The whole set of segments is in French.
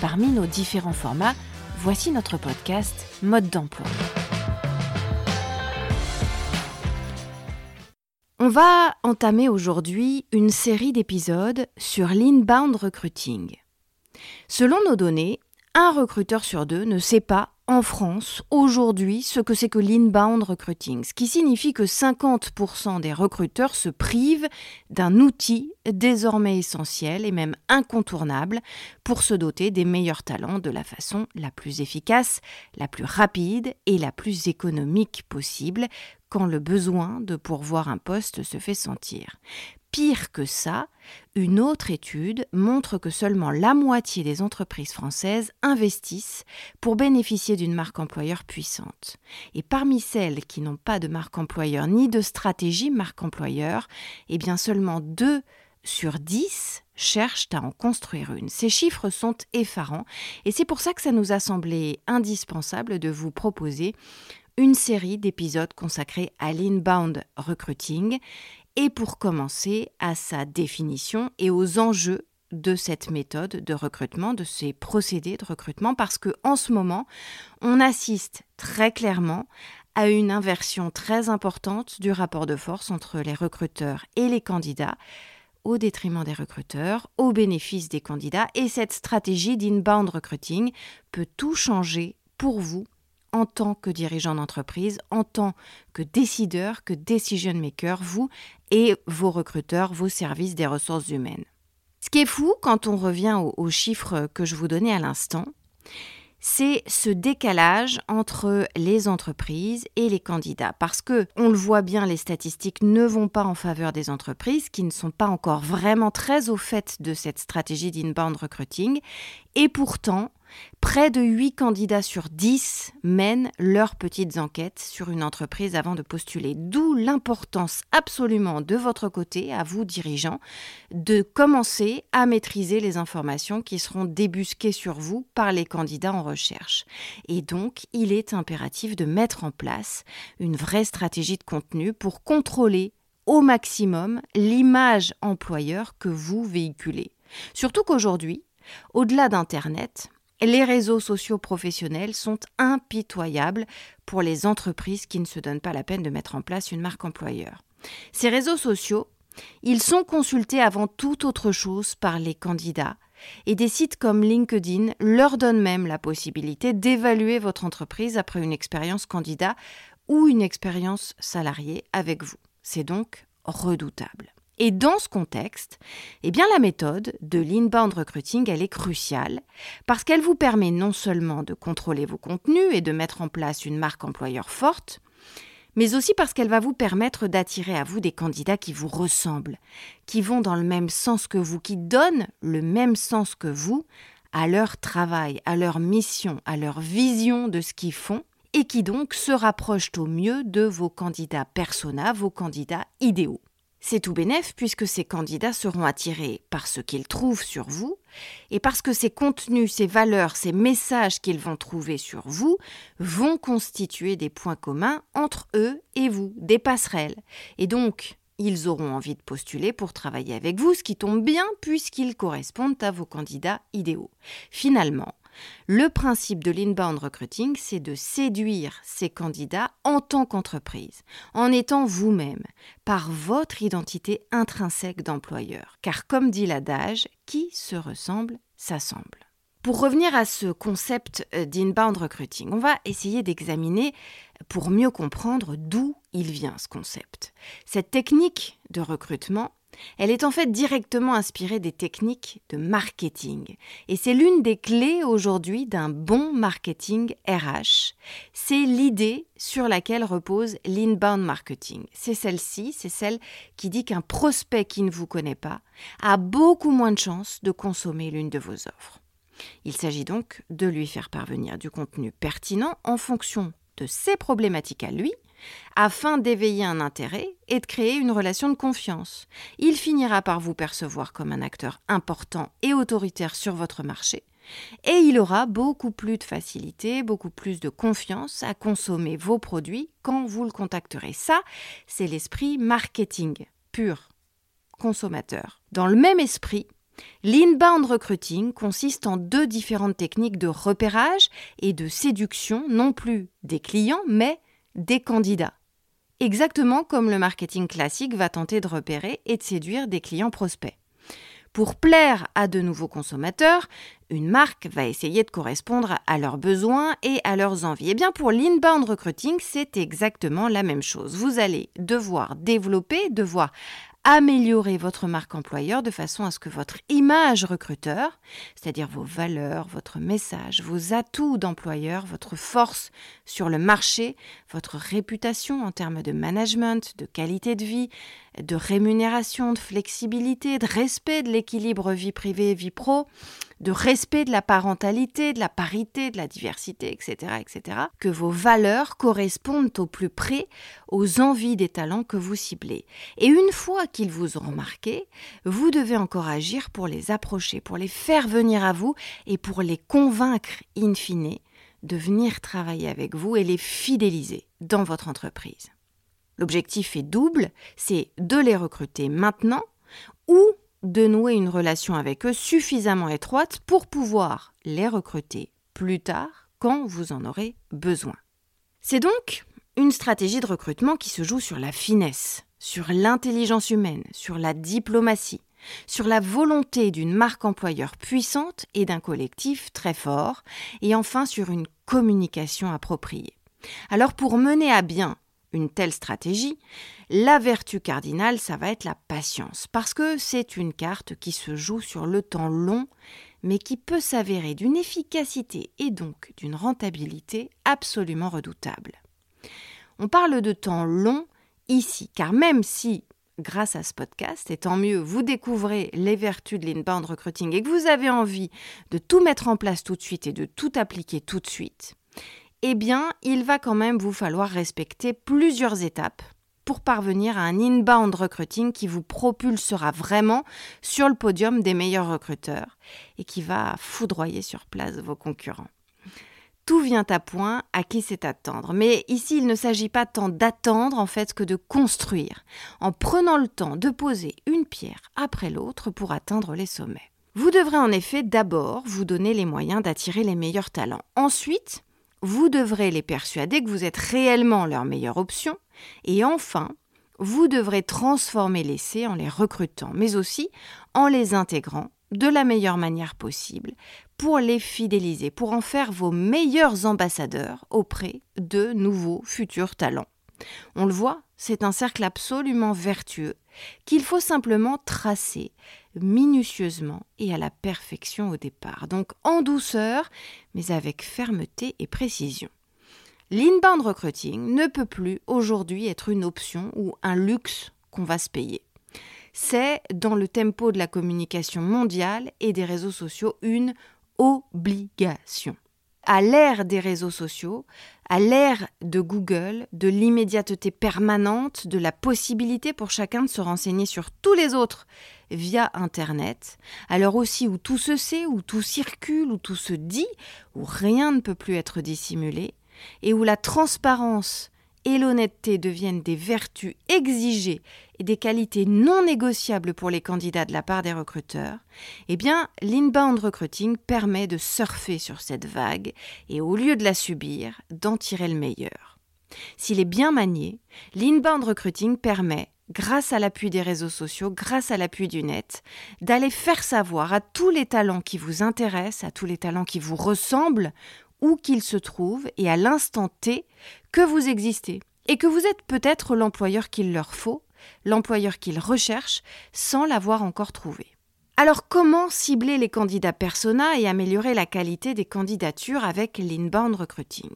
Parmi nos différents formats, voici notre podcast Mode d'emploi. On va entamer aujourd'hui une série d'épisodes sur l'inbound recruiting. Selon nos données, un recruteur sur deux ne sait pas en France aujourd'hui ce que c'est que l'inbound recruiting, ce qui signifie que 50% des recruteurs se privent d'un outil désormais essentiel et même incontournable pour se doter des meilleurs talents de la façon la plus efficace, la plus rapide et la plus économique possible quand le besoin de pourvoir un poste se fait sentir. Pire que ça, une autre étude montre que seulement la moitié des entreprises françaises investissent pour bénéficier d'une marque employeur puissante. Et parmi celles qui n'ont pas de marque employeur ni de stratégie marque employeur, eh bien seulement 2 sur 10 cherchent à en construire une. Ces chiffres sont effarants et c'est pour ça que ça nous a semblé indispensable de vous proposer une série d'épisodes consacrés à l'inbound recruiting et pour commencer à sa définition et aux enjeux de cette méthode de recrutement, de ces procédés de recrutement, parce que en ce moment, on assiste très clairement à une inversion très importante du rapport de force entre les recruteurs et les candidats, au détriment des recruteurs, au bénéfice des candidats, et cette stratégie d'inbound recruiting peut tout changer pour vous en tant que dirigeant d'entreprise, en tant que décideur, que decision maker, vous et vos recruteurs, vos services des ressources humaines. Ce qui est fou quand on revient aux, chiffres que je vous donnais à l'instant, c'est ce décalage entre les entreprises et les candidats. Parce que, on le voit bien, les statistiques ne vont pas en faveur des entreprises qui ne sont pas encore vraiment très au fait de cette stratégie d'inbound recruiting. Et pourtant, Près de 8 candidats sur 10 mènent leurs petites enquêtes sur une entreprise avant de postuler. D'où l'importance absolument de votre côté, à vous dirigeants, de commencer à maîtriser les informations qui seront débusquées sur vous par les candidats en recherche. Et donc, il est impératif de mettre en place une vraie stratégie de contenu pour contrôler au maximum l'image employeur que vous véhiculez. Surtout qu'aujourd'hui, au-delà d'Internet, les réseaux sociaux professionnels sont impitoyables pour les entreprises qui ne se donnent pas la peine de mettre en place une marque employeur. Ces réseaux sociaux, ils sont consultés avant toute autre chose par les candidats et des sites comme LinkedIn leur donnent même la possibilité d'évaluer votre entreprise après une expérience candidat ou une expérience salariée avec vous. C'est donc redoutable. Et dans ce contexte, eh la méthode de l'inbound recruiting, elle est cruciale parce qu'elle vous permet non seulement de contrôler vos contenus et de mettre en place une marque employeur forte, mais aussi parce qu'elle va vous permettre d'attirer à vous des candidats qui vous ressemblent, qui vont dans le même sens que vous, qui donnent le même sens que vous à leur travail, à leur mission, à leur vision de ce qu'ils font, et qui donc se rapprochent au mieux de vos candidats persona, vos candidats idéaux. C'est tout bénef puisque ces candidats seront attirés par ce qu'ils trouvent sur vous et parce que ces contenus, ces valeurs, ces messages qu'ils vont trouver sur vous vont constituer des points communs entre eux et vous, des passerelles. Et donc, ils auront envie de postuler pour travailler avec vous, ce qui tombe bien puisqu'ils correspondent à vos candidats idéaux. Finalement, le principe de l'inbound recruiting, c'est de séduire ces candidats en tant qu'entreprise, en étant vous-même, par votre identité intrinsèque d'employeur. Car comme dit l'adage, qui se ressemble s'assemble. Pour revenir à ce concept euh, d'inbound recruiting, on va essayer d'examiner pour mieux comprendre d'où il vient ce concept. Cette technique de recrutement, elle est en fait directement inspirée des techniques de marketing. Et c'est l'une des clés aujourd'hui d'un bon marketing RH. C'est l'idée sur laquelle repose l'inbound marketing. C'est celle-ci, c'est celle qui dit qu'un prospect qui ne vous connaît pas a beaucoup moins de chances de consommer l'une de vos offres. Il s'agit donc de lui faire parvenir du contenu pertinent en fonction de ses problématiques à lui, afin d'éveiller un intérêt et de créer une relation de confiance. Il finira par vous percevoir comme un acteur important et autoritaire sur votre marché, et il aura beaucoup plus de facilité, beaucoup plus de confiance à consommer vos produits quand vous le contacterez. Ça, c'est l'esprit marketing pur, consommateur. Dans le même esprit, L'inbound recruiting consiste en deux différentes techniques de repérage et de séduction, non plus des clients, mais des candidats. Exactement comme le marketing classique va tenter de repérer et de séduire des clients prospects. Pour plaire à de nouveaux consommateurs, une marque va essayer de correspondre à leurs besoins et à leurs envies. Et eh bien pour l'inbound recruiting, c'est exactement la même chose. Vous allez devoir développer, devoir améliorer votre marque employeur de façon à ce que votre image recruteur, c'est-à-dire vos valeurs, votre message, vos atouts d'employeur, votre force sur le marché, votre réputation en termes de management, de qualité de vie, de rémunération, de flexibilité, de respect de l'équilibre vie privée et vie pro, de respect de la parentalité, de la parité, de la diversité, etc., etc., que vos valeurs correspondent au plus près aux envies des talents que vous ciblez. Et une fois qu'ils vous auront marqué, vous devez encore agir pour les approcher, pour les faire venir à vous et pour les convaincre, in fine, de venir travailler avec vous et les fidéliser dans votre entreprise. L'objectif est double, c'est de les recruter maintenant ou de nouer une relation avec eux suffisamment étroite pour pouvoir les recruter plus tard quand vous en aurez besoin. C'est donc une stratégie de recrutement qui se joue sur la finesse, sur l'intelligence humaine, sur la diplomatie, sur la volonté d'une marque employeur puissante et d'un collectif très fort, et enfin sur une communication appropriée. Alors pour mener à bien une telle stratégie, la vertu cardinale, ça va être la patience, parce que c'est une carte qui se joue sur le temps long, mais qui peut s'avérer d'une efficacité et donc d'une rentabilité absolument redoutable. On parle de temps long ici, car même si, grâce à ce podcast, et tant mieux, vous découvrez les vertus de l'inbound recruiting et que vous avez envie de tout mettre en place tout de suite et de tout appliquer tout de suite, eh bien, il va quand même vous falloir respecter plusieurs étapes pour parvenir à un inbound recruiting qui vous propulsera vraiment sur le podium des meilleurs recruteurs et qui va foudroyer sur place vos concurrents. Tout vient à point à qui c'est attendre. Mais ici, il ne s'agit pas tant d'attendre en fait que de construire, en prenant le temps de poser une pierre après l'autre pour atteindre les sommets. Vous devrez en effet d'abord vous donner les moyens d'attirer les meilleurs talents. Ensuite, vous devrez les persuader que vous êtes réellement leur meilleure option. Et enfin, vous devrez transformer l'essai en les recrutant, mais aussi en les intégrant de la meilleure manière possible pour les fidéliser, pour en faire vos meilleurs ambassadeurs auprès de nouveaux futurs talents. On le voit, c'est un cercle absolument vertueux qu'il faut simplement tracer minutieusement et à la perfection au départ, donc en douceur, mais avec fermeté et précision. L'inbound recruiting ne peut plus aujourd'hui être une option ou un luxe qu'on va se payer. C'est, dans le tempo de la communication mondiale et des réseaux sociaux, une obligation à l'ère des réseaux sociaux, à l'ère de Google, de l'immédiateté permanente, de la possibilité pour chacun de se renseigner sur tous les autres via Internet, à l'heure aussi où tout se sait, où tout circule, où tout se dit, où rien ne peut plus être dissimulé, et où la transparence et l'honnêteté deviennent des vertus exigées et des qualités non négociables pour les candidats de la part des recruteurs, eh bien, l'inbound recruiting permet de surfer sur cette vague et au lieu de la subir, d'en tirer le meilleur. S'il est bien manié, l'inbound recruiting permet, grâce à l'appui des réseaux sociaux, grâce à l'appui du net, d'aller faire savoir à tous les talents qui vous intéressent, à tous les talents qui vous ressemblent, où qu'ils se trouvent et à l'instant T que vous existez et que vous êtes peut-être l'employeur qu'il leur faut, l'employeur qu'ils recherchent sans l'avoir encore trouvé. Alors comment cibler les candidats persona et améliorer la qualité des candidatures avec l'inbound recruiting?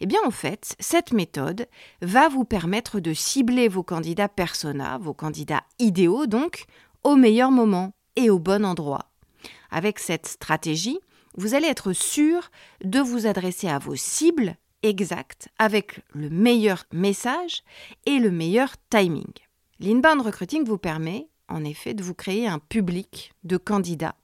Eh bien en fait, cette méthode va vous permettre de cibler vos candidats persona, vos candidats idéaux donc, au meilleur moment et au bon endroit. Avec cette stratégie, Vous allez être sûr de vous adresser à vos cibles exactes avec le meilleur message et le meilleur timing. L'inbound recruiting vous permet en effet de vous créer un public de candidats,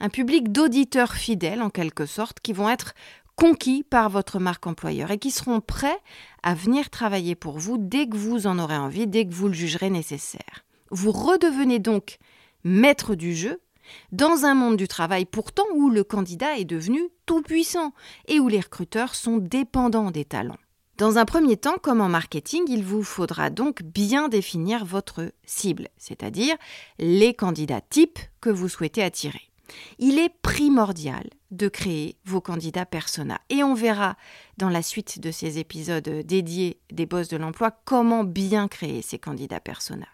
un public d'auditeurs fidèles en quelque sorte qui vont être conquis par votre marque employeur et qui seront prêts à venir travailler pour vous dès que vous en aurez envie, dès que vous le jugerez nécessaire. Vous redevenez donc maître du jeu dans un monde du travail pourtant où le candidat est devenu tout puissant et où les recruteurs sont dépendants des talents. Dans un premier temps, comme en marketing, il vous faudra donc bien définir votre cible, c'est-à-dire les candidats types que vous souhaitez attirer. Il est primordial de créer vos candidats persona et on verra dans la suite de ces épisodes dédiés des boss de l'emploi comment bien créer ces candidats persona.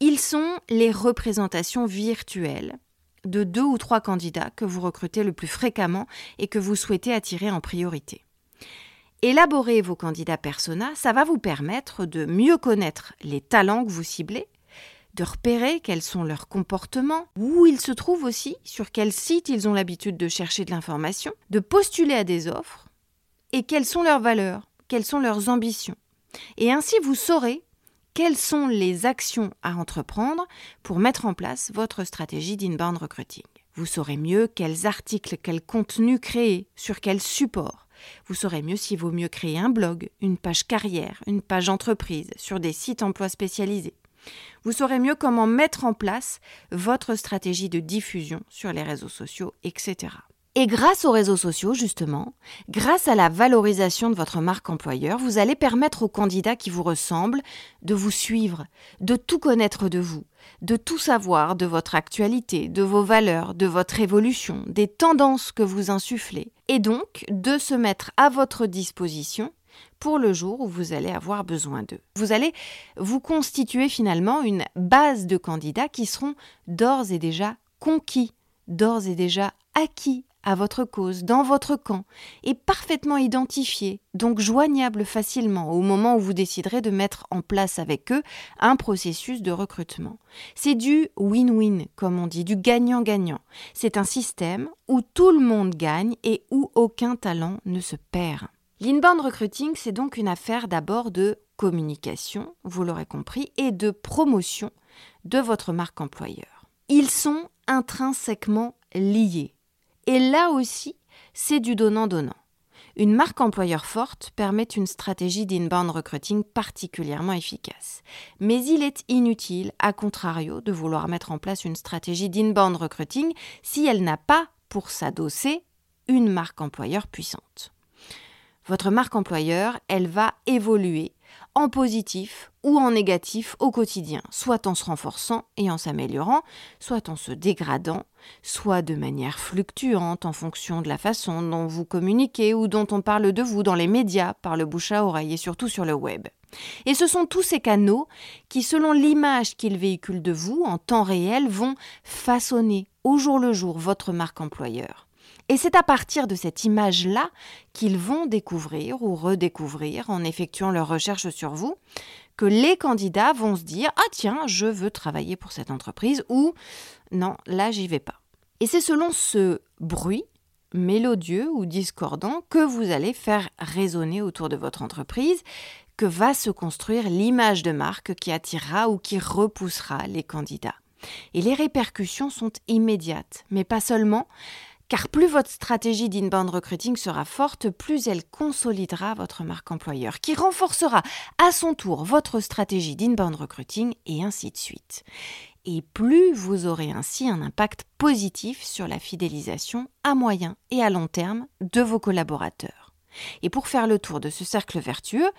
Ils sont les représentations virtuelles de deux ou trois candidats que vous recrutez le plus fréquemment et que vous souhaitez attirer en priorité. Élaborer vos candidats persona, ça va vous permettre de mieux connaître les talents que vous ciblez, de repérer quels sont leurs comportements, où ils se trouvent aussi, sur quels sites ils ont l'habitude de chercher de l'information, de postuler à des offres, et quelles sont leurs valeurs, quelles sont leurs ambitions. Et ainsi vous saurez quelles sont les actions à entreprendre pour mettre en place votre stratégie d'inbound recruiting. Vous saurez mieux quels articles, quels contenus créer, sur quel support. Vous saurez mieux s'il vaut mieux créer un blog, une page carrière, une page entreprise sur des sites emploi spécialisés. Vous saurez mieux comment mettre en place votre stratégie de diffusion sur les réseaux sociaux, etc. Et grâce aux réseaux sociaux, justement, grâce à la valorisation de votre marque employeur, vous allez permettre aux candidats qui vous ressemblent de vous suivre, de tout connaître de vous, de tout savoir de votre actualité, de vos valeurs, de votre évolution, des tendances que vous insufflez, et donc de se mettre à votre disposition pour le jour où vous allez avoir besoin d'eux. Vous allez vous constituer finalement une base de candidats qui seront d'ores et déjà conquis, d'ores et déjà acquis à votre cause, dans votre camp, et parfaitement identifié, donc joignable facilement au moment où vous déciderez de mettre en place avec eux un processus de recrutement. C'est du win-win, comme on dit, du gagnant-gagnant. C'est un système où tout le monde gagne et où aucun talent ne se perd. L'inbound recruiting, c'est donc une affaire d'abord de communication, vous l'aurez compris, et de promotion de votre marque employeur. Ils sont intrinsèquement liés et là aussi, c'est du donnant-donnant. Une marque employeur forte permet une stratégie d'inbound recruiting particulièrement efficace. Mais il est inutile, à contrario, de vouloir mettre en place une stratégie d'inbound recruiting si elle n'a pas pour s'adosser une marque employeur puissante. Votre marque employeur, elle va évoluer en positif ou en négatif au quotidien, soit en se renforçant et en s'améliorant, soit en se dégradant, soit de manière fluctuante en fonction de la façon dont vous communiquez ou dont on parle de vous dans les médias, par le bouche à oreille et surtout sur le web. Et ce sont tous ces canaux qui, selon l'image qu'ils véhiculent de vous en temps réel, vont façonner au jour le jour votre marque employeur. Et c'est à partir de cette image-là qu'ils vont découvrir ou redécouvrir en effectuant leurs recherches sur vous que les candidats vont se dire Ah tiens, je veux travailler pour cette entreprise ou Non, là, j'y vais pas. Et c'est selon ce bruit mélodieux ou discordant que vous allez faire résonner autour de votre entreprise que va se construire l'image de marque qui attirera ou qui repoussera les candidats. Et les répercussions sont immédiates, mais pas seulement. Car plus votre stratégie d'inbound recruiting sera forte, plus elle consolidera votre marque employeur, qui renforcera à son tour votre stratégie d'inbound recruiting et ainsi de suite. Et plus vous aurez ainsi un impact positif sur la fidélisation à moyen et à long terme de vos collaborateurs. Et pour faire le tour de ce cercle vertueux,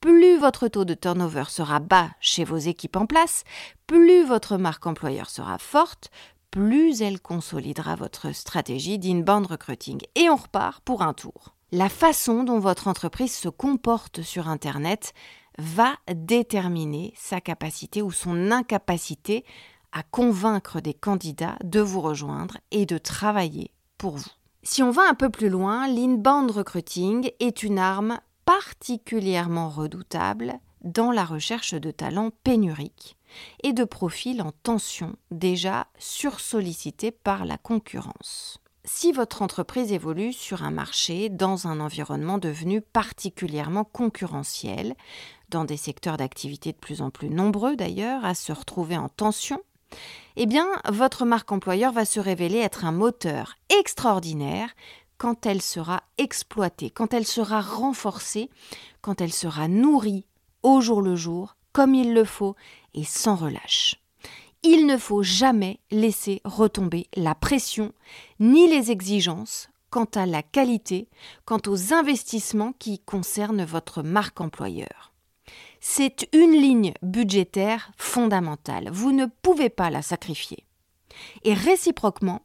plus votre taux de turnover sera bas chez vos équipes en place, plus votre marque employeur sera forte, plus elle consolidera votre stratégie d'inbound recruiting. Et on repart pour un tour. La façon dont votre entreprise se comporte sur Internet va déterminer sa capacité ou son incapacité à convaincre des candidats de vous rejoindre et de travailler pour vous. Si on va un peu plus loin, l'inbound recruiting est une arme particulièrement redoutable dans la recherche de talents pénuriques et de profils en tension déjà sursollicités par la concurrence. si votre entreprise évolue sur un marché dans un environnement devenu particulièrement concurrentiel, dans des secteurs d'activité de plus en plus nombreux d'ailleurs, à se retrouver en tension, eh bien, votre marque employeur va se révéler être un moteur extraordinaire quand elle sera exploitée, quand elle sera renforcée, quand elle sera nourrie au jour le jour, comme il le faut et sans relâche. Il ne faut jamais laisser retomber la pression ni les exigences quant à la qualité, quant aux investissements qui concernent votre marque employeur. C'est une ligne budgétaire fondamentale. Vous ne pouvez pas la sacrifier. Et réciproquement,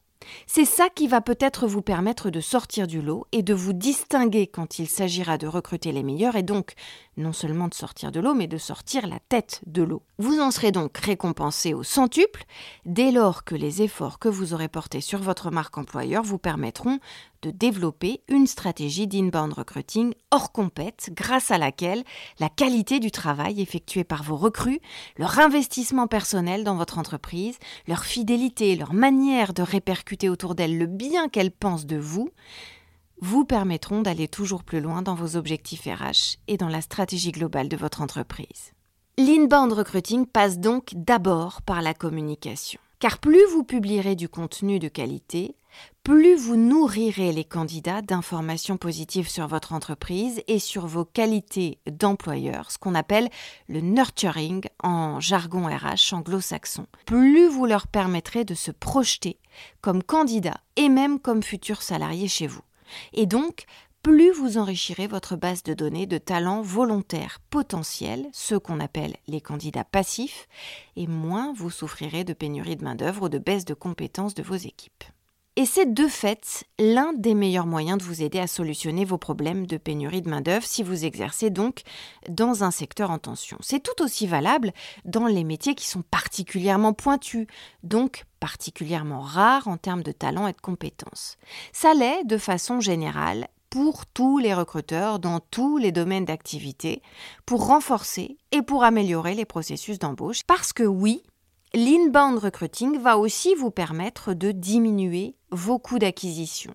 c'est ça qui va peut-être vous permettre de sortir du lot et de vous distinguer quand il s'agira de recruter les meilleurs et donc non seulement de sortir de l'eau mais de sortir la tête de l'eau. Vous en serez donc récompensé au centuple dès lors que les efforts que vous aurez portés sur votre marque employeur vous permettront de développer une stratégie d'inbound recruiting hors compète grâce à laquelle la qualité du travail effectué par vos recrues, leur investissement personnel dans votre entreprise, leur fidélité, leur manière de répercuter autour d'elles le bien qu'elles pensent de vous, vous permettront d'aller toujours plus loin dans vos objectifs RH et dans la stratégie globale de votre entreprise. L'inbound recruiting passe donc d'abord par la communication. Car plus vous publierez du contenu de qualité, plus vous nourrirez les candidats d'informations positives sur votre entreprise et sur vos qualités d'employeur, ce qu'on appelle le nurturing en jargon RH anglo-saxon. Plus vous leur permettrez de se projeter comme candidat et même comme futur salarié chez vous. Et donc, plus vous enrichirez votre base de données de talents volontaires potentiels, ceux qu'on appelle les candidats passifs, et moins vous souffrirez de pénurie de main-d'œuvre ou de baisse de compétences de vos équipes. Et c'est de fait l'un des meilleurs moyens de vous aider à solutionner vos problèmes de pénurie de main-d'œuvre si vous exercez donc dans un secteur en tension. C'est tout aussi valable dans les métiers qui sont particulièrement pointus, donc particulièrement rares en termes de talent et de compétences. Ça l'est de façon générale pour tous les recruteurs dans tous les domaines d'activité pour renforcer et pour améliorer les processus d'embauche. Parce que oui, l'inbound recruiting va aussi vous permettre de diminuer vos coûts d'acquisition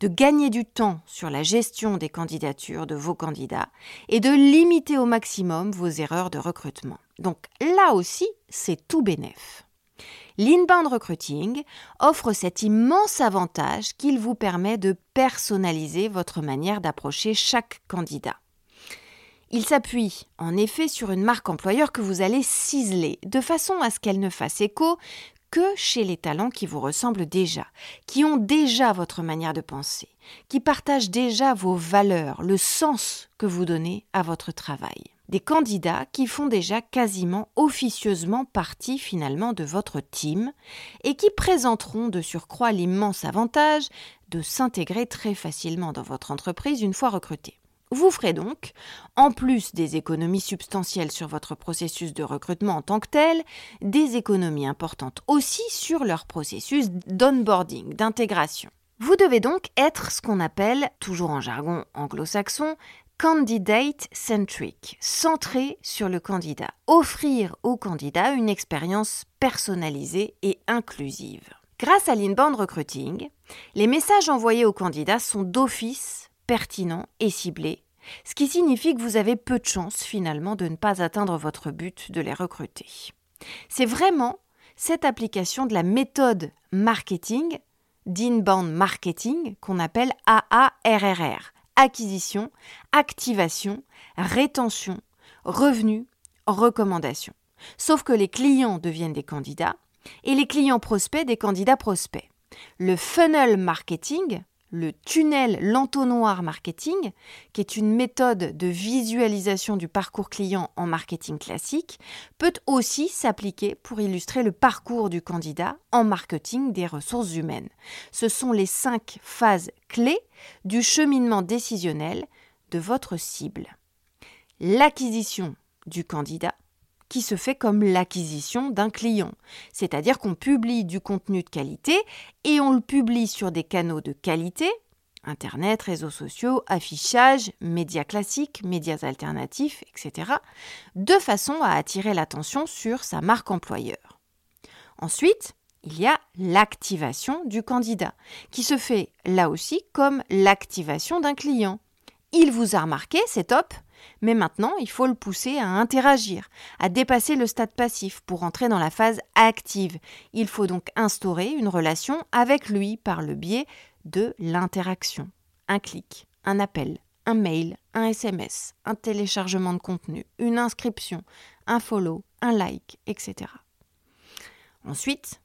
de gagner du temps sur la gestion des candidatures de vos candidats et de limiter au maximum vos erreurs de recrutement. Donc là aussi, c'est tout bénef. L'inbound recruiting offre cet immense avantage qu'il vous permet de personnaliser votre manière d'approcher chaque candidat. Il s'appuie en effet sur une marque employeur que vous allez ciseler, de façon à ce qu'elle ne fasse écho que chez les talents qui vous ressemblent déjà, qui ont déjà votre manière de penser, qui partagent déjà vos valeurs, le sens que vous donnez à votre travail des candidats qui font déjà quasiment officieusement partie finalement de votre team et qui présenteront de surcroît l'immense avantage de s'intégrer très facilement dans votre entreprise une fois recrutés. Vous ferez donc, en plus des économies substantielles sur votre processus de recrutement en tant que tel, des économies importantes aussi sur leur processus d'onboarding, d'intégration. Vous devez donc être ce qu'on appelle, toujours en jargon anglo-saxon, candidate centric, centré sur le candidat, offrir au candidat une expérience personnalisée et inclusive. Grâce à l'inbound recruiting, les messages envoyés aux candidats sont d'office pertinents et ciblés, ce qui signifie que vous avez peu de chances finalement de ne pas atteindre votre but de les recruter. C'est vraiment cette application de la méthode marketing, d'inbound marketing, qu'on appelle AARRR, acquisition, activation, rétention, revenu, recommandation. Sauf que les clients deviennent des candidats et les clients prospects des candidats prospects. Le funnel marketing, le tunnel l'entonnoir marketing, qui est une méthode de visualisation du parcours client en marketing classique, peut aussi s'appliquer pour illustrer le parcours du candidat en marketing des ressources humaines. Ce sont les cinq phases clés du cheminement décisionnel de votre cible. L'acquisition du candidat, qui se fait comme l'acquisition d'un client. C'est-à-dire qu'on publie du contenu de qualité et on le publie sur des canaux de qualité, Internet, réseaux sociaux, affichage, médias classiques, médias alternatifs, etc., de façon à attirer l'attention sur sa marque employeur. Ensuite, il y a l'activation du candidat, qui se fait là aussi comme l'activation d'un client. Il vous a remarqué, c'est top, mais maintenant il faut le pousser à interagir, à dépasser le stade passif pour entrer dans la phase active. Il faut donc instaurer une relation avec lui par le biais de l'interaction. Un clic, un appel, un mail, un SMS, un téléchargement de contenu, une inscription, un follow, un like, etc. Ensuite,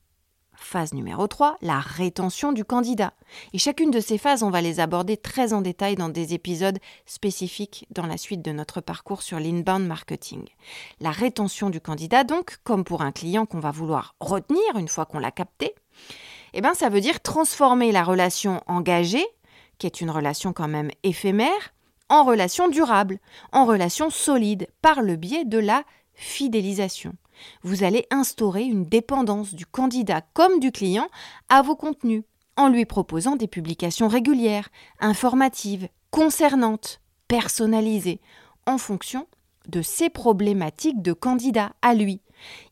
Phase numéro 3, la rétention du candidat. Et chacune de ces phases, on va les aborder très en détail dans des épisodes spécifiques dans la suite de notre parcours sur l'inbound marketing. La rétention du candidat, donc, comme pour un client qu'on va vouloir retenir une fois qu'on l'a capté, eh ben, ça veut dire transformer la relation engagée, qui est une relation quand même éphémère, en relation durable, en relation solide, par le biais de la fidélisation vous allez instaurer une dépendance du candidat comme du client à vos contenus, en lui proposant des publications régulières, informatives, concernantes, personnalisées, en fonction de ses problématiques de candidat à lui.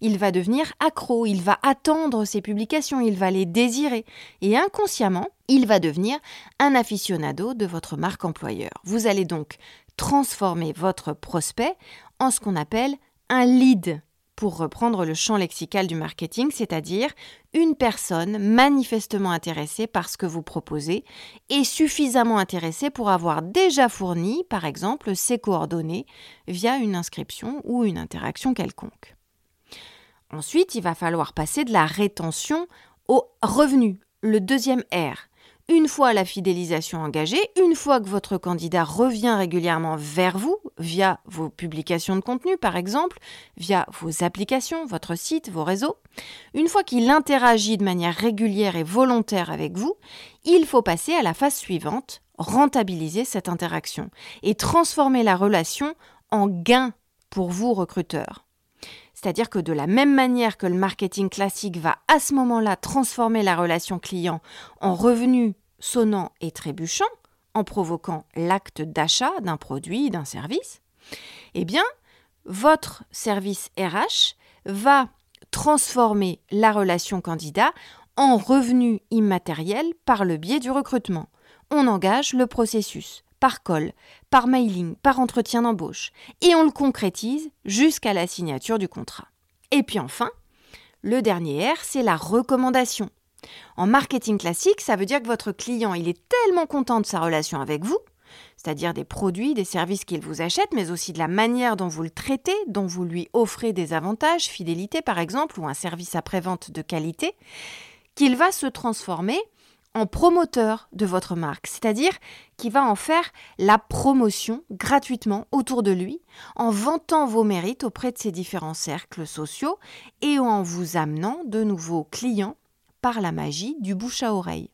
Il va devenir accro, il va attendre ces publications, il va les désirer, et inconsciemment, il va devenir un aficionado de votre marque employeur. Vous allez donc transformer votre prospect en ce qu'on appelle un lead pour reprendre le champ lexical du marketing, c'est-à-dire une personne manifestement intéressée par ce que vous proposez et suffisamment intéressée pour avoir déjà fourni, par exemple, ses coordonnées via une inscription ou une interaction quelconque. Ensuite, il va falloir passer de la rétention au revenu, le deuxième R une fois la fidélisation engagée, une fois que votre candidat revient régulièrement vers vous via vos publications de contenu par exemple, via vos applications, votre site, vos réseaux, une fois qu'il interagit de manière régulière et volontaire avec vous, il faut passer à la phase suivante, rentabiliser cette interaction et transformer la relation en gain pour vous recruteurs. C'est-à-dire que de la même manière que le marketing classique va à ce moment-là transformer la relation client en revenu sonnant et trébuchant, en provoquant l'acte d'achat d'un produit, d'un service, eh bien, votre service RH va transformer la relation candidat en revenu immatériel par le biais du recrutement. On engage le processus par call, par mailing, par entretien d'embauche, et on le concrétise jusqu'à la signature du contrat. Et puis enfin, le dernier R, c'est la recommandation. En marketing classique, ça veut dire que votre client, il est tellement content de sa relation avec vous, c'est-à-dire des produits, des services qu'il vous achète, mais aussi de la manière dont vous le traitez, dont vous lui offrez des avantages, fidélité par exemple, ou un service après-vente de qualité, qu'il va se transformer en promoteur de votre marque, c'est-à-dire qu'il va en faire la promotion gratuitement autour de lui, en vantant vos mérites auprès de ses différents cercles sociaux et en vous amenant de nouveaux clients par la magie du bouche à oreille.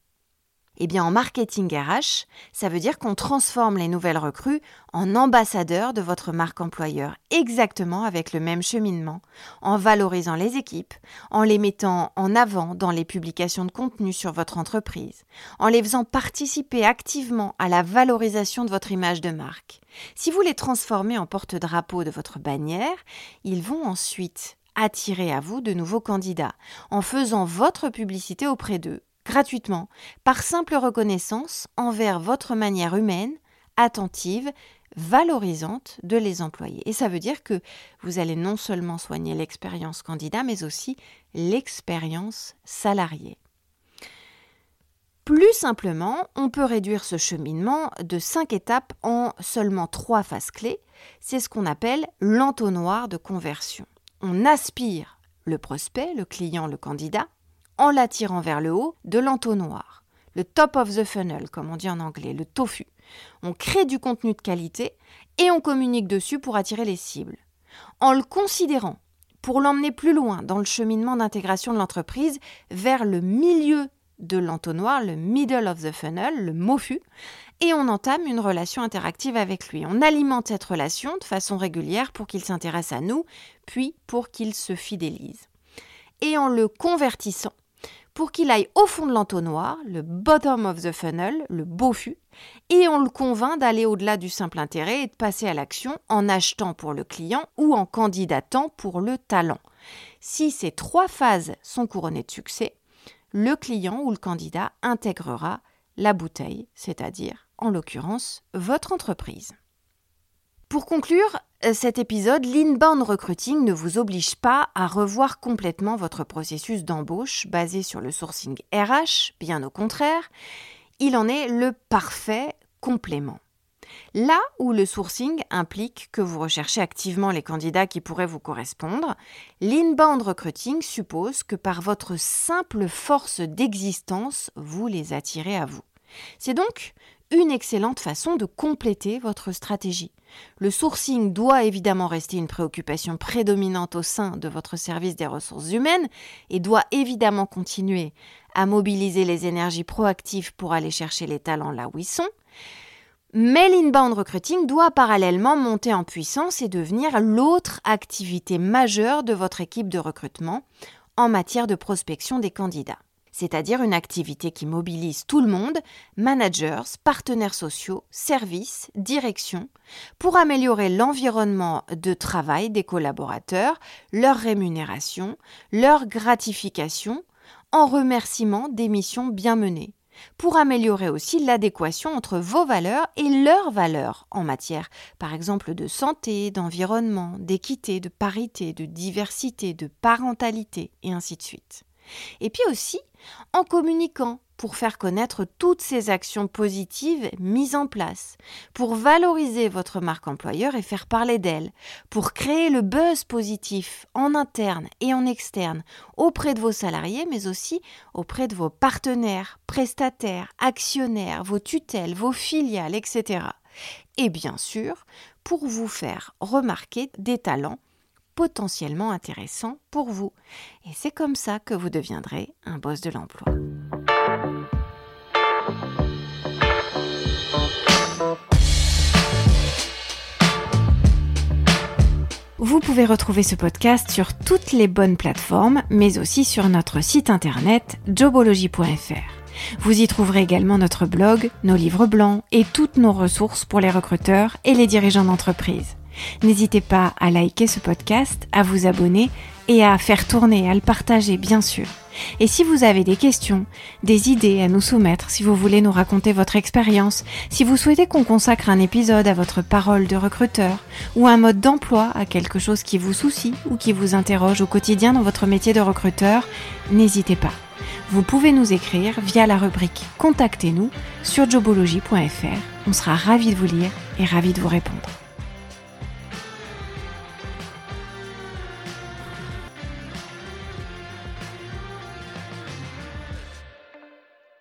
Eh bien, en marketing RH, ça veut dire qu'on transforme les nouvelles recrues en ambassadeurs de votre marque employeur, exactement avec le même cheminement, en valorisant les équipes, en les mettant en avant dans les publications de contenu sur votre entreprise, en les faisant participer activement à la valorisation de votre image de marque. Si vous les transformez en porte-drapeau de votre bannière, ils vont ensuite attirer à vous de nouveaux candidats en faisant votre publicité auprès d'eux gratuitement, par simple reconnaissance envers votre manière humaine, attentive, valorisante de les employer. Et ça veut dire que vous allez non seulement soigner l'expérience candidat, mais aussi l'expérience salariée. Plus simplement, on peut réduire ce cheminement de cinq étapes en seulement trois phases clés. C'est ce qu'on appelle l'entonnoir de conversion on aspire le prospect, le client, le candidat, en l'attirant vers le haut de l'entonnoir, le top of the funnel, comme on dit en anglais, le tofu. On crée du contenu de qualité et on communique dessus pour attirer les cibles. En le considérant, pour l'emmener plus loin dans le cheminement d'intégration de l'entreprise vers le milieu de l'entonnoir, le middle of the funnel, le MOFU, et on entame une relation interactive avec lui. On alimente cette relation de façon régulière pour qu'il s'intéresse à nous, puis pour qu'il se fidélise. Et en le convertissant, pour qu'il aille au fond de l'entonnoir, le bottom of the funnel, le beau et on le convainc d'aller au-delà du simple intérêt et de passer à l'action en achetant pour le client ou en candidatant pour le talent. Si ces trois phases sont couronnées de succès, le client ou le candidat intégrera la bouteille, c'est-à-dire, en l'occurrence, votre entreprise. Pour conclure cet épisode, l'inbound recruiting ne vous oblige pas à revoir complètement votre processus d'embauche basé sur le sourcing RH, bien au contraire, il en est le parfait complément. Là où le sourcing implique que vous recherchez activement les candidats qui pourraient vous correspondre, l'inbound recruiting suppose que par votre simple force d'existence, vous les attirez à vous. C'est donc une excellente façon de compléter votre stratégie. Le sourcing doit évidemment rester une préoccupation prédominante au sein de votre service des ressources humaines et doit évidemment continuer à mobiliser les énergies proactives pour aller chercher les talents là où ils sont. Mais l'inbound recruiting doit parallèlement monter en puissance et devenir l'autre activité majeure de votre équipe de recrutement en matière de prospection des candidats c'est-à-dire une activité qui mobilise tout le monde, managers, partenaires sociaux, services, direction, pour améliorer l'environnement de travail des collaborateurs, leur rémunération, leur gratification, en remerciement des missions bien menées, pour améliorer aussi l'adéquation entre vos valeurs et leurs valeurs en matière, par exemple, de santé, d'environnement, d'équité, de parité, de diversité, de parentalité, et ainsi de suite. Et puis aussi en communiquant pour faire connaître toutes ces actions positives mises en place, pour valoriser votre marque employeur et faire parler d'elle, pour créer le buzz positif en interne et en externe auprès de vos salariés, mais aussi auprès de vos partenaires, prestataires, actionnaires, vos tutelles, vos filiales, etc. Et bien sûr, pour vous faire remarquer des talents potentiellement intéressant pour vous. Et c'est comme ça que vous deviendrez un boss de l'emploi. Vous pouvez retrouver ce podcast sur toutes les bonnes plateformes, mais aussi sur notre site internet jobology.fr. Vous y trouverez également notre blog, nos livres blancs et toutes nos ressources pour les recruteurs et les dirigeants d'entreprise. N'hésitez pas à liker ce podcast, à vous abonner et à faire tourner, à le partager bien sûr. Et si vous avez des questions, des idées à nous soumettre, si vous voulez nous raconter votre expérience, si vous souhaitez qu'on consacre un épisode à votre parole de recruteur ou un mode d'emploi à quelque chose qui vous soucie ou qui vous interroge au quotidien dans votre métier de recruteur, n'hésitez pas. Vous pouvez nous écrire via la rubrique Contactez-nous sur jobology.fr. On sera ravis de vous lire et ravis de vous répondre.